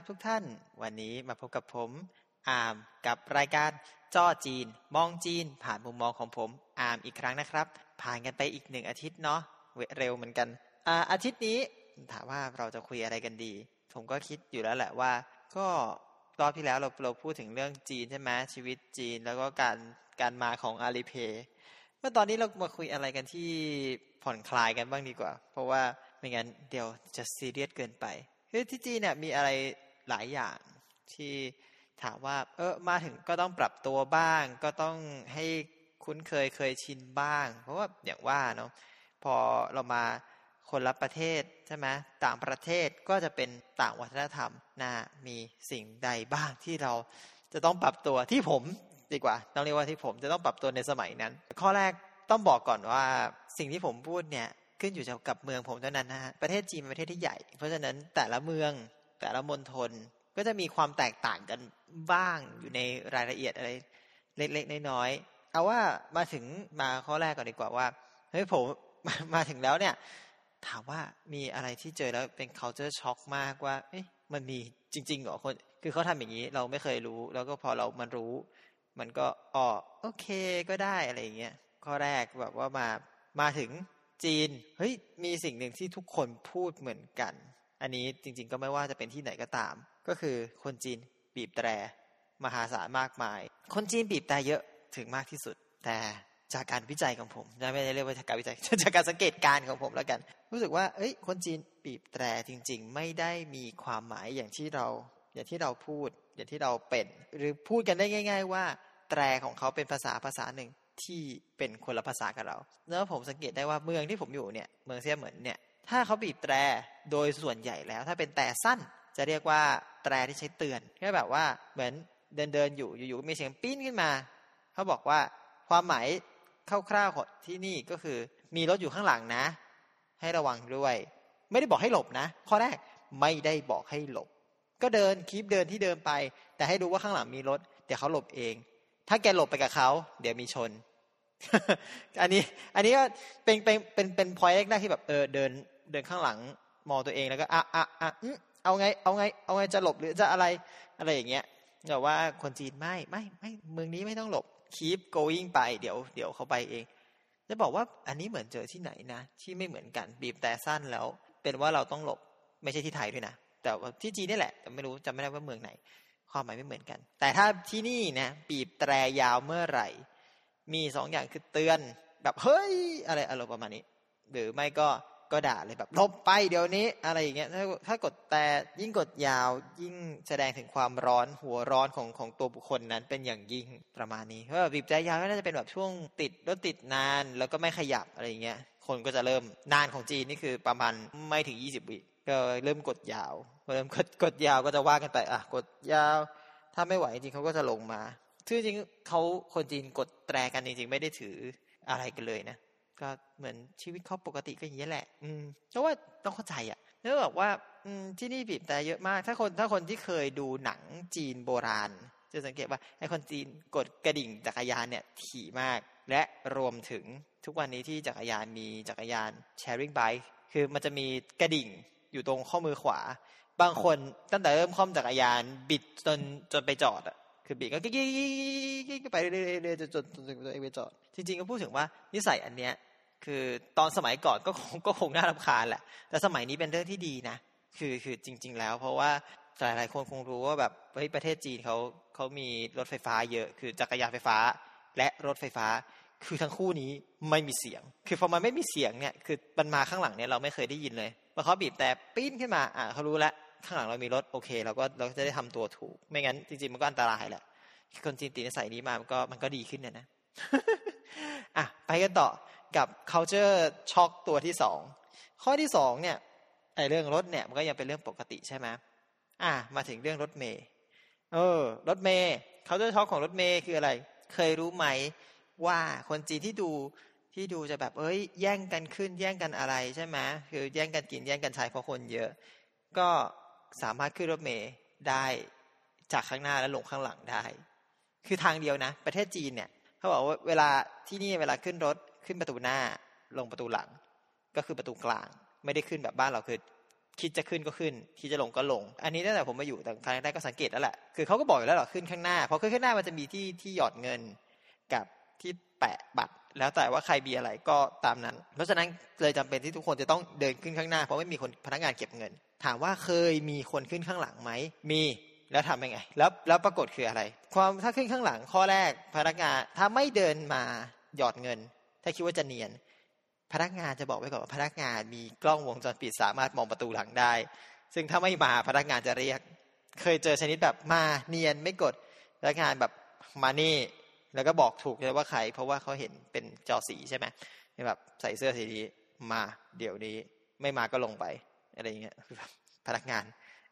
ครับทุกท่าน วันนี้มาพบกับผมอามกับรายการจ้อจีน มองจีน ผ่านมุมมองของผมอามอีกครั้งนะครับ ผ่านกันไปอีกหนึ่งอาทิตย์เนาะเร็วเหมือนกันอาอาทิตย์นี้ถามว่าเราจะคุยอะไรกันดี ผมก็คิดอยู่แล้วแหละว่า ก็รอบที่แล้วเราเราพูดถึงเรื่องจีนใช่ไหมชีวิตจีนแล้วก็การการมาของอาลีเพย์เมื่อตอนนี้เรามาคุยอะไรกันที่ผ่อนคลายกันบ้างดีกว่า เพราะว่าไม่งั้นเดี๋ยวจะซีเรียสเกินไปคือที่จีนเนี่ยมีอะไร หลายอย่างที่ถามว่า เออมาถึงก็ต้องปรับตัวบ้าง ก็ต้องให้คุ้นเคยเคยชินบ้าง เพราะว่าอย่างว่าเนาะพอเรามาคนละประเทศใช่ไหมต่างประเทศก็จะเป็นต่างวัฒนธรรมนะมีสิ่งใดบ้างที่เราจะต้องปรับตัวที่ผมดีกว่าต้องเรียกว่าที่ผมจะต้องปรับตัวในสมัยนั้น ข้อแรกต้องบอกก่อนว่าสิ่งที่ผมพูดเนี่ยขึ้นอยู่กับเมืองผมเท่านั้นนะฮะประเทศจีนเป็นประเทศที่ใหญ่ เพราะฉะนั้นแต่ละเมือง แต่ละมณฑลก็จะมีความแตกต่างกันบ้างอยู่ในรายละเอียดอะไร เล็กๆน้อยๆเอาว่ามาถึงมาข้อแรกก่อนดีกว่าว่าเฮ้ยผมมาถึงแล้วเนี่ย ถามว่ามีอะไรที่เจอแล้วเป็น culture shock มากว่าเอ๊ะมันมีจริงๆเหรอคน คือเขาทำอย่างนี้เราไม่เคยรู้ แล้วก็พอเรามันรู้ มันก็อ๋อโอเคก็ได้อะไรอย่างเงี้ยข้อแรกแบบว่ามามาถึงจีน เฮ้ย มีสิ่งหนึ่งที่ทุกคนพูดเหมือนกัน อันนี้จริงๆก็ไม่ว่าจะเป็นที่ไหนก็ตาม ก็คือคนจีนบีบแตร มหาศาลมากมาย คนจีนบีบแตรเยอะถึงมากที่สุด แต่จากการวิจัยของผมไม่ได้เรียกว่าจากการวิจัยจากการสังเกตการของผมแล้วกัน รู้สึกว่า เอ้ย คนจีนบีบแตรจริง ๆ ไม่ได้มีความหมายอย่างที่เรา อย่างที่เราพูด อย่างที่เราเป็น หรือพูดกันได้ง่าย ๆ ว่า แตรของเขาเป็นภาษาภาษาหนึ่งที่เป็นคนละภาษากับเรา แล้วผมสังเกตได้ว่าเมืองที่ผมอยู่เนี่ย เมืองเซียเหมือนเนี่ย ถ้าเขาบีบแตรโดยส่วนใหญ่แล้ว ถ้าเป็นแต่สั้น จะเรียกว่าแตรที่ใช้เตือนแค่แบบว่าเหมือนเดินเดินอยู่อยู่ๆมีเสียงปิ้นขึ้นมา เขาบอกว่าความหมายคร่าวๆของที่นี่ก็คือ มีรถอยู่ข้างหลังนะ ให้ระวังด้วย ไม่ได้บอกให้หลบนะ ข้อแรกไม่ได้บอกให้หลบ ก็เดินคีบเดินที่เดินไป แต่ให้ดูว่าข้างหลังมีรถเดี๋ยวเขาหลบเอง ถ้าแกหลบไปกับเขาเดี๋ยวมีชน อันนี้ อันนี้ก็เป็นเป็นเป็นเป็นพอยต์แรกที่แบบเออเดิน เดินข้างหลังมองตัวเองแล้วก็อะอะอะเอาไง เอาไง เอาไงจะหลบหรือจะอะไรอะไรอย่างเงี้ยแต่ว่าคนจีนไม่ไม่ไม่เมืองนี้ไม่ต้องหลบ keep going ไปเดี๋ยวเดี๋ยวเขาไปเอง จะบอกว่าอันนี้เหมือนเจอที่ไหนนะ ที่ไม่เหมือนกันบีบแต่สั้นแล้ว เป็นว่าเราต้องหลบไม่ใช่ที่ไทยด้วยนะ แต่ว่าที่จีนนี่แหละ แต่ไม่รู้จำไม่ได้ว่าเมืองไหน ความหมายไม่เหมือนกัน แต่ถ้าที่นี่นะบีบแตรยาวเมื่อไหร่ มีสองอย่างคือเตือนแบบเฮ้ยอะไรอารมณ์ประมาณนี้ หรือไม่ก็ ก็ด่าเลยแบบลบไปเดี๋ยวนี้อะไรอย่างเงี้ยถ้าถ้ากดแต่ยิ่งกดยาวยิ่งแสดงถึงความร้อนหัวร้อนของของตัวบุคคลนั้นเป็นอย่างยิ่งประมาณนี้เพราะแบบบีบใจยาวก็น่าจะเป็นแบบช่วงติดรถติดนานแล้วก็ไม่ขยับอะไรอย่างเงี้ยคนก็จะเริ่มนานของจีนนี่คือประมาณไม่ถึงยี่สิบวิก็เริ่มกดยาวเริ่มกดกดยาวก็จะว่ากันไปอะกดยาว ถ้าไม่ไหวจริงเขาก็จะลงมาคือจริงเขาคนจีนกดแตรกันจริงๆ ไม่ได้ถืออะไรกันเลยนะ ก็เหมือนชีวิตเขาปกติก็อย่างนี้แหละ อืมเพราะว่าต้องเข้าใจอะเนื่องจากว่า อืมที่นี่บีบแต่เยอะมาก ถ้าคนถ้าคนที่เคยดูหนังจีนโบราณ จะสังเกตว่าไอ้คนจีนกดกระดิ่งจักรยานเนี่ยถี่มาก และรวมถึงทุกวันนี้ที่จักรยานมีจักรยาน sharing bike คือมันจะมีกระดิ่งอยู่ตรงข้อมือขวา บางคนตั้งแต่เริ่มคล่อมจักรยานบิดจนจนไปจอดอะคือบีก็กิ๊กไปเรื่อยๆจนจนจนตัวเองไปจอด จริงๆก็พูดถึงว่านิสัยอันเนี้ย คือตอนสมัยก่อนก็คงก็คงน่ารำคาญแหละ แต่สมัยนี้เป็นเรื่องที่ดีนะ คือคือจริง ๆ แล้ว เพราะว่าหลายๆคนคงรู้ว่าแบบเฮ้ยประเทศจีนเขาเขามีรถไฟฟ้าเยอะ คือจักรยานไฟฟ้าและรถไฟฟ้า คือทั้งคู่นี้ไม่มีเสียง คือพอมันไม่มีเสียงเนี่ย คือมันมาข้างหลังเนี่ยเราไม่เคยได้ยินเลยพอเขาบีบแต่ปิ้นขึ้นมา อะเขารู้แล้วข้างหลังเรามีรถโอเคเราก็เราจะได้ทำตัวถูก ไม่งั้นจริงๆมันก็อันตรายแหละ คนจีนตีนิสัยนี้มามันก็มันก็ดีขึ้นเนี่ยนะ อะไปกันต่อ กับ culture shock ตัวที่สองข้อที่สองเนี่ยไอเรื่องรถเนี่ยมันก็ยังเป็นเรื่องปกติใช่ไหมอะมาถึงเรื่องรถเมย์เออรถเมย์ culture shock ของรถเมย์คืออะไร เคยรู้ไหมว่าคนจีนที่ดูที่ดูจะแบบเอ้ย แย่งกันขึ้นแย่งกันอะไรใช่ไหมคือแย่งกันกินแย่งกันใช้เพราะคนเยอะ ก็สามารถขึ้นรถเมย์ได้จากข้างหน้าแล้วลงข้างหลังได้ คือทางเดียวนะ ประเทศจีนเนี่ย เขาบอกว่าเวลาที่นี่เวลาขึ้นรถ ขึ้นประตูหน้าลงประตูหลัง ก็คือประตูกลาง ไม่ได้ขึ้นแบบบ้านเราคือ คิดจะขึ้นก็ขึ้น คิดจะลงก็ลง อันนี้ตั้งแต่ผมมาอยู่แต่ครั้งแรกก็สังเกตแล้วแหละคือเขาก็บอกอยู่แล้วหรอขึ้นข้างหน้าพอขึ้นข้างหน้ามันจะมีที่ที่หยอดเงินกับที่แปะบัตร แล้วแต่ว่าใครมีอะไรก็ตามนั้น เพราะฉะนั้นเลยจำเป็นที่ทุกคนจะต้องเดินขึ้นข้างหน้า เพราะไม่มีคนพนักงานเก็บเงิน ถามว่าเคยมีคนขึ้นข้างหลังไหมมีแล้วทำยังไง แล้วแล้วปรากฏคืออะไร ความถ้าขึ้นข้างหลังข้อแรกพนักงานถ้าไม่เดินมาหยอดเงิน ถ้าคิดว่าจะเนียน พนักงานจะบอกไว้ก่อนว่าพนักงานมีกล้องวงจรปิดสามารถมองประตูหลังได้ ซึ่งถ้าไม่มาพนักงานจะเรียก เคยเจอชนิดแบบมาเนียนไม่กดพนักงานแบบมานี่ แล้วก็บอกถูกเลยว่าใคร เพราะว่าเขาเห็นเป็นจอสีใช่ไหมแบบใส่เสื้อสีนี้มาเดี๋ยวนี้ไม่มาก็ลงไปอะไรอย่างเงี้ยพนักงาน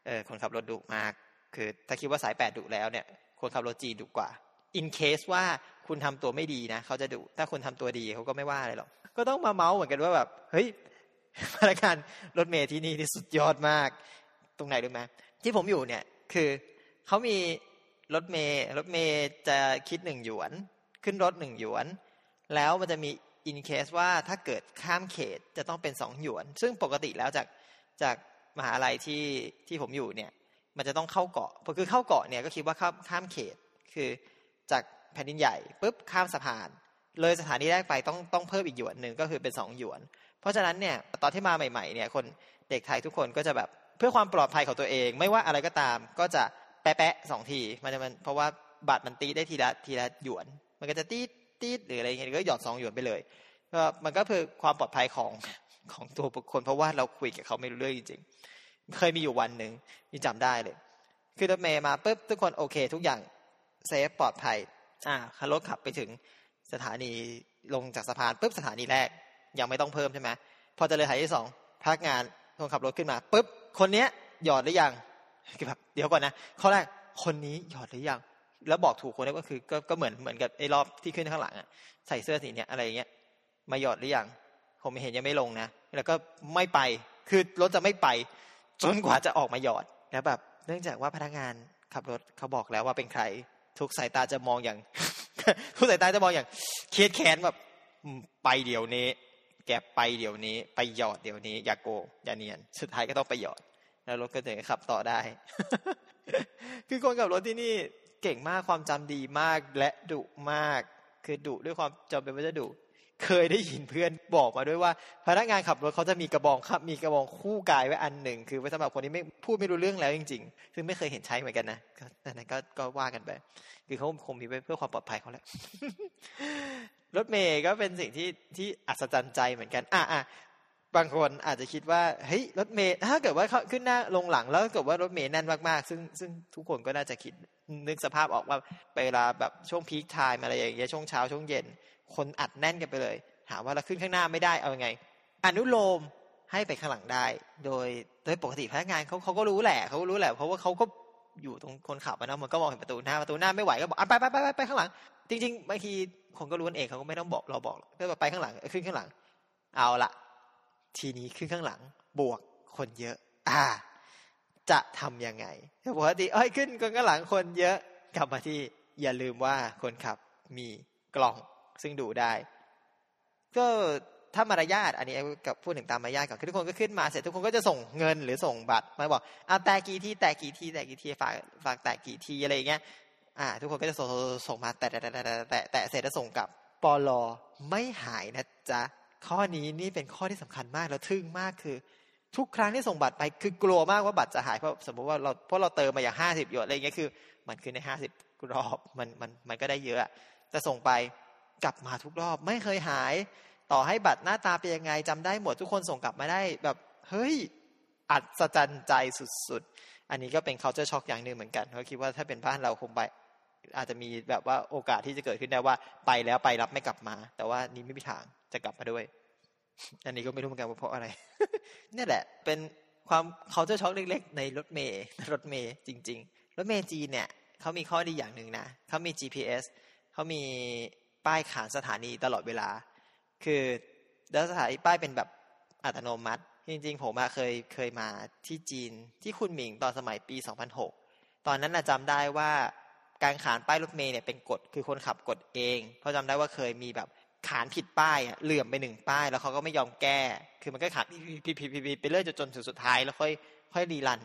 เออคนขับรถดุมาก คือถ้าคิดว่าสายแปดดุแล้วเนี่ยคนขับรถจีนดุกว่าอินเคสว่า คุณทำตัวไม่ดีนะเขาจะดุถ้าคุณทำตัวดีเขาก็ไม่ว่าอะไรหรอกก็ต้องมาเมาส์เหมือนกันว่าแบบเฮ้ยพนักงานรถเมย์ที่นี่ที่สุดยอดมาก ตรงไหนรู้ไหมที่ผมอยู่เนี่ยคือเขามีรถเมย์รถเมย์จะคิดหนึ่งหยวน ขึ้นรถหนึ่งหยวน แล้วมันจะมีอินเคสว่าถ้าเกิดข้ามเขตจะต้องเป็นสองหยวน ซึ่งปกติแล้วจากจากมหาลัยที่ที่ผมอยู่เนี่ย มันจะต้องเข้าเกาะพอคือเข้าเกาะเนี่ยก็คิดว่าข้ามข้ามเขต คือจาก แผ่นดินใหญ่ปุ๊บข้ามสะพาน เลยสถานีแรกไปต้องต้องเพิ่มอีกหยวนหนึ่งก็คือเป็นสองหยวน เพราะฉะนั้นเนี่ยตอนที่มาใหม่ๆเนี่ยคนเด็กไทยทุกคนก็จะแบบเพื่อความปลอดภัยของตัวเอง ไม่ว่าอะไรก็ตามก็จะแปะแปะสองทีมันจะมันเพราะว่าบัตรมันตีได้ทีละทีละหยวน มันก็จะตีตีหรืออะไรเงี้ยก็หยอดสองหยวนไปเลยก็มันก็เพื่อความปลอดภัยของของตัวบุคคล เพราะว่าเราคุยกับเขาไม่รู้เรื่องจริงเคยมีอยู่วันหนึ่งนี่จำได้เลย คือรถเมย์มาปุ๊บทุกคนโอเค ทุกอย่างเซฟปลอดภัย อ่ารถขับไปถึงสถานีลงจากสะพานปุ๊บสถานีแรก ยังไม่ต้องเพิ่มใช่ไหมพอจะเลยถ่ายที่สองพนักงานคนขับรถขึ้นมาปุ๊บคนเนี้ยหยอดหรือยังแบบเดี๋ยวก่อนนะข้อแรกคนนี้หยอดหรือยังแล้วบอกถูกคนนี้ก็คือก็ก็เหมือนเหมือนกับไอ้รอบที่ขึ้นข้างหลังอะใส่เสื้อสีเนี้ยอะไรเงี้ยมาหยอดหรือยังผมเห็นยังไม่ลงนะแล้วก็ไม่ไปคือรถจะไม่ไป จนกว่าจะออกมาหยอดแล้วแบบ เนื่องจากว่าพนักงานขับรถเขาบอกแล้วว่าเป็นใคร ทุกสายตาจะมองอย่าง ทุกสายตาจะมองอย่าง เครียดแค้นแบบไปเดี๋ยวนี้ แกไปเดี๋ยวนี้ ไปหยอดเดี๋ยวนี้ อย่าโกอย่าเนียน สุดท้ายก็ต้องไปหยอด แล้วรถก็ถึงขับต่อได้ คือคนขับรถที่นี่เก่งมากความจำดีมากและดุมาก คือดุด้วยความจำเป็นว่าจะดุ เคยได้ยินเพื่อนบอกมาด้วยว่า พนักงานขับรถเขาจะมีกระบองครับมีกระบองคู่กายไว้อันหนึ่ง คือไว้สำหรับคนที่ไม่พูดไม่รู้เรื่องแล้วจริง ๆ ซึ่งไม่เคยเห็นใช้เหมือนกันนะแต่นั้นก็ก็ว่ากันไปคือเขาคงมีไว้เพื่อความปลอดภัยเขาแหละรถเมย์ก็เป็นสิ่งที่ที่อัศจรรย์ใจเหมือนกัน อะอะ บางคนอาจจะคิดว่าเฮ้ยรถเมย์ถ้าเกิดว่าเขาขึ้นหน้าลงหลังแล้วเกิดว่ารถเมย์แน่นมากๆ ซึ่งซึ่งทุกคนก็น่าจะคิดนึกสภาพออกว่าเวลาแบบช่วงพีคไทม์อะไรอย่างเงี้ยช่วงเช้าช่วงเย็น คนอัดแน่นกันไปเลยถามว่าเราขึ้นข้างหน้าไม่ได้เอาไง อนุโลมให้ไปข้างหลังได้ โดยโดยปกติพนักงานเขาเขาก็รู้แหละเขารู้แหละเพราะว่าเขาก็อยู่ตรงคนขับนะมันก็มองเห็นประตูหน้าประตูหน้าไม่ไหวก็บอกไปไปไปไปไปข้างหลัง จริงๆบางทีคนก็รู้เองเขาก็ไม่ต้องบอกเราบอกก็ไปข้างหลังขึ้นข้างหลัง เอาละ ทีนี้ขึ้นข้างหลังบวกคนเยอะ อ่า จะทํำยังไงปกติเอ้ยขึ้นข้างหลังคนเยอะ กลับมาที่อย่าลืมว่าคนขับมีกล่องซึ่งดูได้ ก็ถ้ามารยาทอันนี้กับพูดถึงตามมารยาทก่อนคือทุกคนก็ขึ้นมาเสร็จทุกคนก็จะส่งเงินหรือส่งบัตรมาบอกอ่าแตกกี่ที่แตกกี่ที่แตกกี่ที่ฝากฝากแตกกี่ที่อะไรเงี้ยอ่า ทุกคนก็จะส่งส่งมาแต่แต่แต่แต่แต่เสร็จแล้วส่งกลับปลอไม่หายนะจ๊ะ ข้อนี้นี่เป็นข้อที่สำคัญมากแล้วทึ่งมากคือ ทุกครั้งที่ส่งบัตรไป คือกลัวมากว่าบัตรจะหายเพราะสมมติว่าเราเพราะเราเติมมาอย่างห้าสิบหยดอะไรเงี้ยคือ มันคือในห้าสิบรอบมันมันมันก็ได้เยอะจะส่งไปกลับมาทุกรอบไม่เคยหาย ต่อให้บัตรหน้าตาเป็นยังไงจำได้หมดทุกคนส่งกลับมาได้แบบเฮ้ยอัศจรรย์ใจสุดๆ อันนี้ก็เป็น culture shock อย่างหนึ่งเหมือนกันเพราคิดว่าถ้าเป็นบ้านเราคงไปอาจจะมีแบบว่าโอกาสที่จะเกิดขึ้นได้ว่าไปแล้วไปรับไม่กลับมา แต่ว่านี่ไม่มีทาง จะกลับมาด้วย อันนี้ก็ไม่รู้เหมือนกันว่าเพราะอะไรนี่แหละ เป็นความ culture shock เล็ก ๆ ในรถเมย์รถเมย์จริง ๆ รถเมย์จีนเนี่ยเขามีข้อดีอย่างหนึ่งนะเขามี GPS เขามีป้ายขานสถานีตลอดเวลา คือแล้วสถานีป้ายเป็นแบบอัตโนมัติ จริง ๆ ผมเคยเคยมาที่จีนที่คุณหมิงตอนสมัยปี 2006 ตอนนั้นนะจำได้ว่าการขานป้ายรถเมล์เนี่ยเป็นกฎคือคนขับกฎเอง เพราะจำได้ว่าเคยมีแบบ ขานผิดป้ายอะเหลื่อมไปหนึ่งป้าย แล้วเขาก็ไม่ยอมแก้ คือมันก็ขานผิดผิดผิดไปเรื่อยจนจนถึงสุดท้าย แล้วค่อยค่อยรีรัน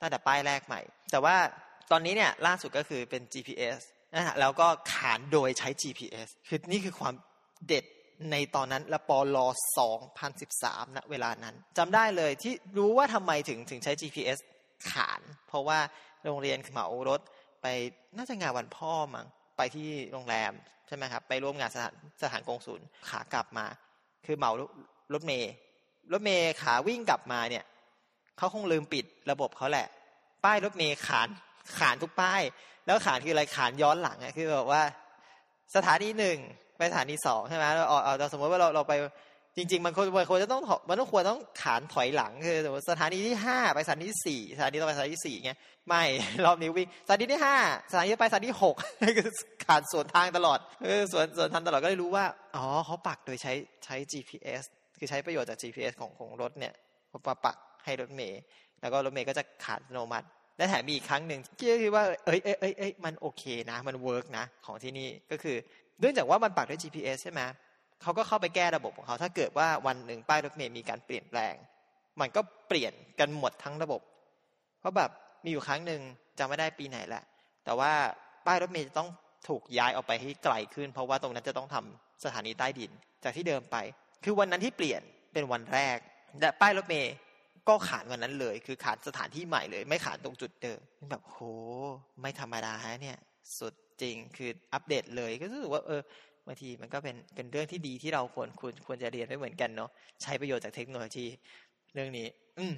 ตั้งแต่ป้ายแรกใหม่ แต่ว่าตอนนี้เนี่ยล่าสุดก็คือเป็น GPS นะฮะแล้วก็ขานโดยใช้ GPS คือนี่คือความเด็ดในตอนนั้นและปล2013ณเวลานั้นจำได้เลยที่รู้ว่าทำไมถึงถึงใช้ GPS ขาน เพราะว่าโรงเรียนเหมารถไปน่าจะงานวันพ่อมั้งไปที่โรงแรม ใช่ไหมครับ ไปร่วมงานสถานสถานกงศูนย์ขากลับมา คือเหมารถเมย์รถเมย์ขาวิ่งกลับมาเนี่ยเขาคงลืมปิดระบบเขาแหละ ป้ายรถเมย์ขานขานทุกป้าย แล้วขานคืออะไรขานย้อนหลังอะคือแบบว่า สถานีหนึ่งไปสถานีสองใช่ไหมเราเอาสมมติว่าเราเราไป จริง ๆ มันควรควรจะต้องมันต้องควรต้องขานถอยหลังคือสถานีที่ห้าไปสถานีที่สี่สถานีต่อไปสถานีที่สี่เงี้ยไม่รอบนี้วิ่งสถานีที่ห้าสถานีไปสถานีหกคือขานสวนทางตลอดเออสวนสวนทางตลอดก็เลยรู้ว่าอ๋อเขาปักโดยใช้ใช้ GPS คือใช้ประโยชน์จาก GPS ของของรถเนี่ยมาปักให้รถเมล์แล้วก็รถเมล์ก็จะขานอัตโนมัติและแถมมีอีกครั้งหนึ่งที่คิดว่าเอ้ยเอ้ยเอ้ยมันโอเคนะ มัน work นะ ของที่นี่ก็คือ เนื่องจากว่ามันปักด้วย GPS ใช่ไหม เขาก็เข้าไปแก้ระบบของเขา ถ้าเกิดว่าวันหนึ่งป้ายรถเมล์มีการเปลี่ยนแปลง มันก็เปลี่ยนกันหมดทั้งระบบ เพราะแบบมีอยู่ครั้งหนึ่งจำไม่ได้ปีไหนแหละ แต่ว่าป้ายรถเมล์จะต้องถูกย้ายออกไปให้ไกลขึ้น เพราะว่าตรงนั้นจะต้องทำสถานีใต้ดินจากที่เดิมไป คือวันนั้นที่เปลี่ยนเป็นวันแรก และป้ายรถเมล์ก็ขานวันนั้นเลย คือขานสถานที่ใหม่เลย ไม่ขานตรงจุดเดิมแบบโห ไม่ธรรมดาฮะเนี่ย สุดจริงคืออัปเดตเลยก็รู้สึกว่าเออ บางทีมันก็เป็นเป็นเรื่องที่ดีที่เราควรควรควรจะเรียนไม่เหมือนกันเนาะใช้ประโยชน์จากเทคโนโลยีเรื่องนี้ อืม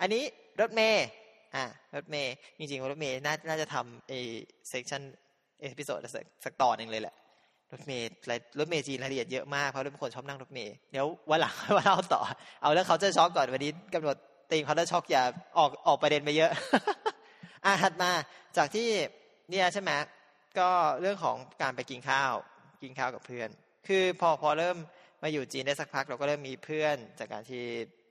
อันนี้รถเมย์อ่ารถเมย์จริงๆรถเมย์น่าน่าจะทำเอsession episode สักสักตอนหนึ่งเลยแหละรถเมล์รถเมล์จีนรายละเอียดเยอะมากเพราะเป็นคนชอบนั่งรถเมล์เดี๋ยววันหลังมาเล่าต่อ เอาแล้ว culture shock ก่อนวันนี้กำหนด theme culture shock อย่าออกออกประเด็นไปเยอะอะถัดมาจากที่เนี่ยใช่ไหม ก็เรื่องของการไปกินข้าว กินข้าวกับเพื่อน คือพอพอเริ่มมาอยู่จีนได้สักพัก เราก็เริ่มมีเพื่อนจากการที่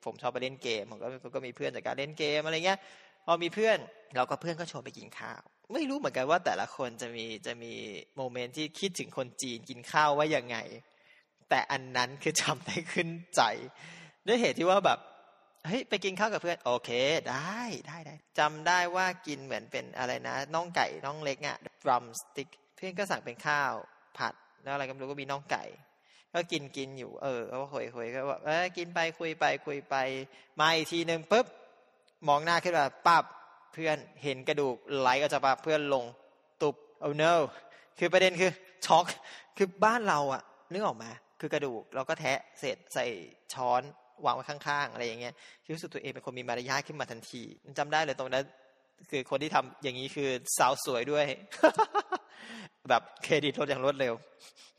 ผมชอบไปเล่นเกมผมก็ก็มีเพื่อนจากการเล่นเกมอะไรเงี้ยพอมีเพื่อนเราก็เพื่อนก็ชวนไปกินข้าว ไม่รู้เหมือนกันว่าแต่ละคนจะมีจะมีโมเมนต์ที่คิดถึงคนจีนกินข้าวว่ายังไง แต่อันนั้นคือจำได้ขึ้นใจ ด้วยเหตุที่ว่าแบบเฮ้ยไปกินข้าวกับเพื่อน โอเค ได้ได้ได้จำได้ว่ากินเหมือนเป็นอะไรนะน่องไก่น่องเล็กอะ ดรัมสติ๊กเพื่อนก็สั่งเป็นข้าวผัดแล้วอะไรก็ไม่รู้ก็มีน่องไก่ ก็กินกินอยู่ เออก็คุยคุยก็ว่าเออกินไปคุยไปคุยไปมาอีกทีหนึ่งปุ๊บมองหน้าขึ้นมาปั๊บเพื่อนเห็นกระดูกไหลออกจากปากเพื่อนลงตุบโอ้ no คือประเด็นคือช็อกคือบ้านเราอะนึกออกมา คือกระดูกเราก็แทะเศษใส่ช้อนวางไว้ข้างๆ อะไรอย่างเงี้ยรู้สึกตัวเองเป็นคนมีมารยาทขึ้นมาทันทีจำได้เลยตรงนั้น คือคนที่ทำอย่างนี้คือสาวสวยด้วย แบบเครดิตลดอย่างรวดเร็ว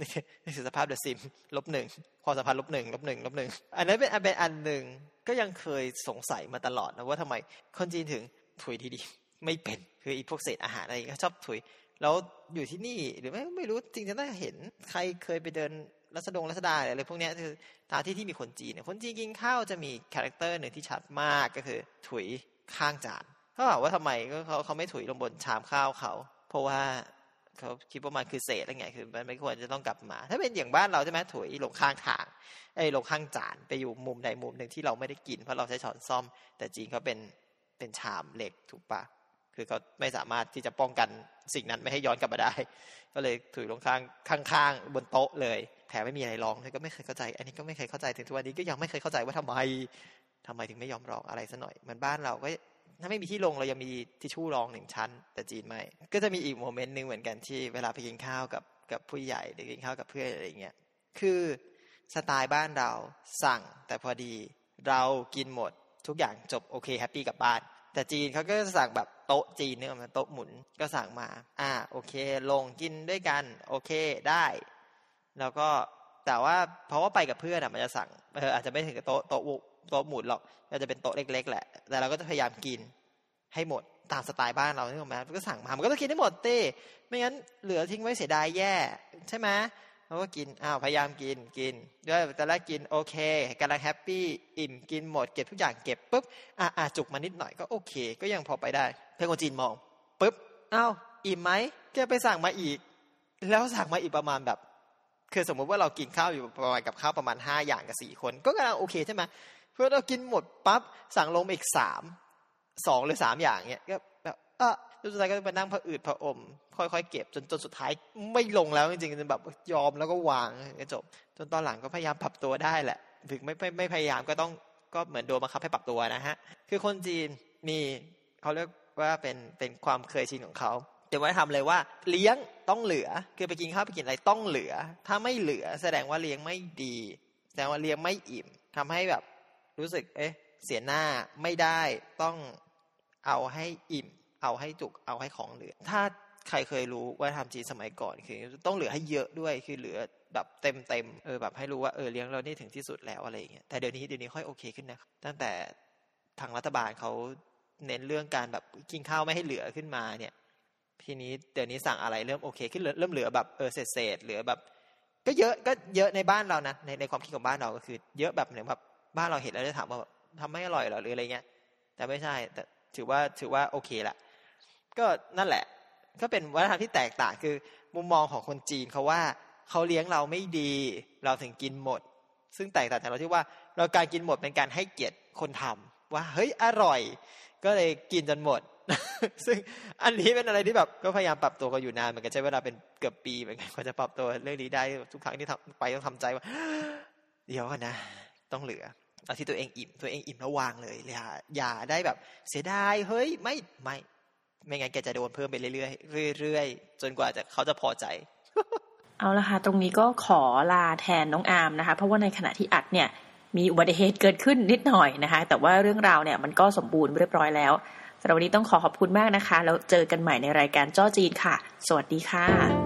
นี่คือสภาพเดอะซิมลบหนึ่งพอสัมพันธ์ลบหนึ่งลบหนึ่งลบหนึ่งอันนั้นเป็นอันเป็นอันหนึ่งก็ยังเคยสงสัยมาตลอดนะว่าทำไมคนจีนถึงถุยทีดี ไม่เป็นคืออีพวกเศษอาหารอะไรก็ชอบถุย แล้วอยู่ที่นี่หรือไม่ไม่รู้จริงจะน่าเห็นใครเคยไปเดินรัศดงรัศดาอะไรพวกนี้คือตามที่ที่มีคนจีนคนจีนกินข้าวจะมีคาแรคเตอร์หนึ่งที่ชัดมากก็คือถุยข้างจาน เขาบอกว่าทำไมก็เขาเขาไม่ถุยลงบนชามข้าวเขา เพราะว่าเขาคิดว่ามันคือเศษอะไรเงี้ยคือมันไม่ควรจะต้องกลับมา ถ้าเป็นอย่างบ้านเราใช่ไหมถุยลงข้างทางไอ้ลงข้างจานไปอยู่มุมใดมุมหนึ่งที่เราไม่ได้กินเพราะเราใช้ช้อนซ่อม แต่จีนเขาเป็นเป็นชามเหล็กถูกปะคือเขาไม่สามารถที่จะป้องกันสิ่งนั้นไม่ให้ย้อนกลับมาได้ ก็เลยถุยลงข้างข้างๆบนโต๊ะเลยแถมไม่มีอะไรร้องเลยก็ไม่เคยเข้าใจ อันนี้ก็ไม่เคยเข้าใจถึงทุกวันนี้ก็ยังไม่เคยเข้าใจว่าทำไมทำไมถึงไม่ยอมร้องอะไรซะหน่อยเหมือนบ้านเราก็ ถ้าไม่มีที่ลงเรายังมีทิชชู่รองหนึ่งชั้น แต่จีนไม่ ก็จะมีอีก moment หนึ่งเหมือนกันที่เวลาไปกินข้าวกับกับผู้ใหญ่หรือกินข้าวกับเพื่อนอะไรเงี้ยคือสไตล์บ้านเราสั่ง แต่พอดีเรากินหมดทุกอย่างจบโอเค happy กลับบ้าน แต่จีนเขาก็สั่งแบบโต๊ะจีนเนี่ยมันโต๊ะหมุนก็สั่งมา อ่าโอเค ลงกินด้วยกัน โอเคได้ แล้วก็แต่ว่าเพราะว่าไปกับเพื่อนอะมันจะสั่งเอออาจจะไม่ถึงกับโต๊ะโต๊ะ โต๊ะหมุนหรอกก็จะเป็นโต๊ะเล็ก ๆ แหละ แต่เราก็จะพยายามกินให้หมดตามสไตล์บ้านเราที่ผมมาก็สั่งมา มันก็ต้องกินให้หมดเต้ไม่งั้นเหลือทิ้งไว้เสียดายแย่ ใช่ไหมเราก็กิน อ้าว พยายามกิน กินด้วยแต่ละกิน โอเคกำลังแฮปปี้ อิ่ม กินหมด เก็บทุกอย่าง เก็บปุ๊บ อะอะจุกมานิดหน่อยก็โอเค ก็ยังพอไปได้ เพื่อนคนจีนมอง ปุ๊บ อ้าว อิ่มไหมแกไปสั่งมาอีก แล้วสั่งมาอีกประมาณแบบ คือสมมุติว่าเรากินข้าวอยู่ประมาณกับข้าวประมาณห้าอย่างกับสี่คน ก็กำลังโอเคใช่ไหม เพื่อเรากินหมดปั๊บสั่งลงอีกสามสองหรือสามอย่างเนี้ยก็แบบเออสุดท้ายก็ไปนั่งผะอืดผะอม ค่อยๆเก็บจนจนสุดท้ายไม่ลงแล้วจริงๆจนแบบยอมแล้วก็วางก็จบ จนตอนหลังก็พยายามปรับตัวได้แหละ ถึงไม่ไม่ไม่พยายามก็ต้องก็เหมือนโดนบังคับให้ปรับตัวนะฮะ คือคนจีนมีเขาเรียกว่าเป็นเป็นความเคยชินของเขาเดี๋ยวไว้ทำเลยว่า เลี้ยงต้องเหลือ คือไปกินข้าวไปกินอะไรต้องเหลือ ถ้าไม่เหลือแสดงว่าเลี้ยงไม่ดี แสดงว่าเลี้ยงไม่อิ่มทำให้แบบ รู้สึก เอ๊ะ เสียหน้าไม่ได้ต้องเอาให้อิ่ม เอาให้จุก เอาให้ของเหลือ ถ้าใครเคยรู้ว่าทำจีนสมัยก่อนคือต้องเหลือให้เยอะด้วยคือเหลือแบบเต็มเต็มเออแบบให้รู้ว่าเออเลี้ยงเรานี่ถึงที่สุดแล้วอะไรอย่างเงี้ยแต่เดี๋ยวนี้เดี๋ยวนี้ค่อยโอเคขึ้นนะตั้งแต่ทางรัฐบาลเขาเน้นเรื่องการแบบกินข้าวไม่ให้เหลือขึ้นมาเนี่ย ทีนี้เดี๋ยวนี้สั่งอะไรเริ่มโอเคขึ้นเริ่มเหลือแบบเออเศษเศษเหลือแบบ ก็เยอะก็เยอะในบ้านเรานะในในความคิดของบ้านเราก็คือ เยอะแบบเหมือนแบบ บ้านเราเห็นแล้วจะถามว่าทำไม่อร่อยหรอหรืออะไรเงี้ย แต่ไม่ใช่ แต่ถือว่าถือว่าโอเคละก็นั่นแหละ ก็เป็นวัฒนธรรมที่แตกต่างคือ มุมมองของคนจีนเขาว่าเขาเลี้ยงเราไม่ดี เราถึงกินหมด ซึ่งแตกต่างจากเราที่ว่า เราการกินหมดเป็นการให้เกียรติคนทำว่าเฮ้ยอร่อย ก็เลยกินจนหมด ซึ่งอันนี้เป็นอะไรที่แบบก็พยายามปรับตัวกันอยู่นานเหมือนกันใช้เวลาเป็นเกือบปีเหมือนกันกว่าจะปรับตัวเรื่องนี้ได้ทุกครั้งที่ทำไปต้องทำใจว่า เดี๋ยวกันนะ ต้องเหลือ เอาที่ตัวเองอิ่ม ตัวเองอิ่มแล้ววางเลยอย่าอย่าได้แบบ เสียดายเฮ้ยไม่ไม่ไม่งั้นแกจะโดนเพิ่มไปเรื่อยๆเรื่อยๆจนกว่าจะเขาจะพอใจ เอาละค่ะตรงนี้ก็ขอลาแทนน้องอามนะคะ เพราะว่าในขณะที่อัดเนี่ย มีอุบัติเหตุเกิดขึ้นนิดหน่อยนะคะ แต่ว่าเรื่องราวเนี่ยมันก็สมบูรณ์เรียบร้อยแล้วสำหรับวันนี้ต้องขอขอบคุณมากนะคะ แล้วเจอกันใหม่ในรายการจ้อจีนค่ะ สวัสดีค่ะ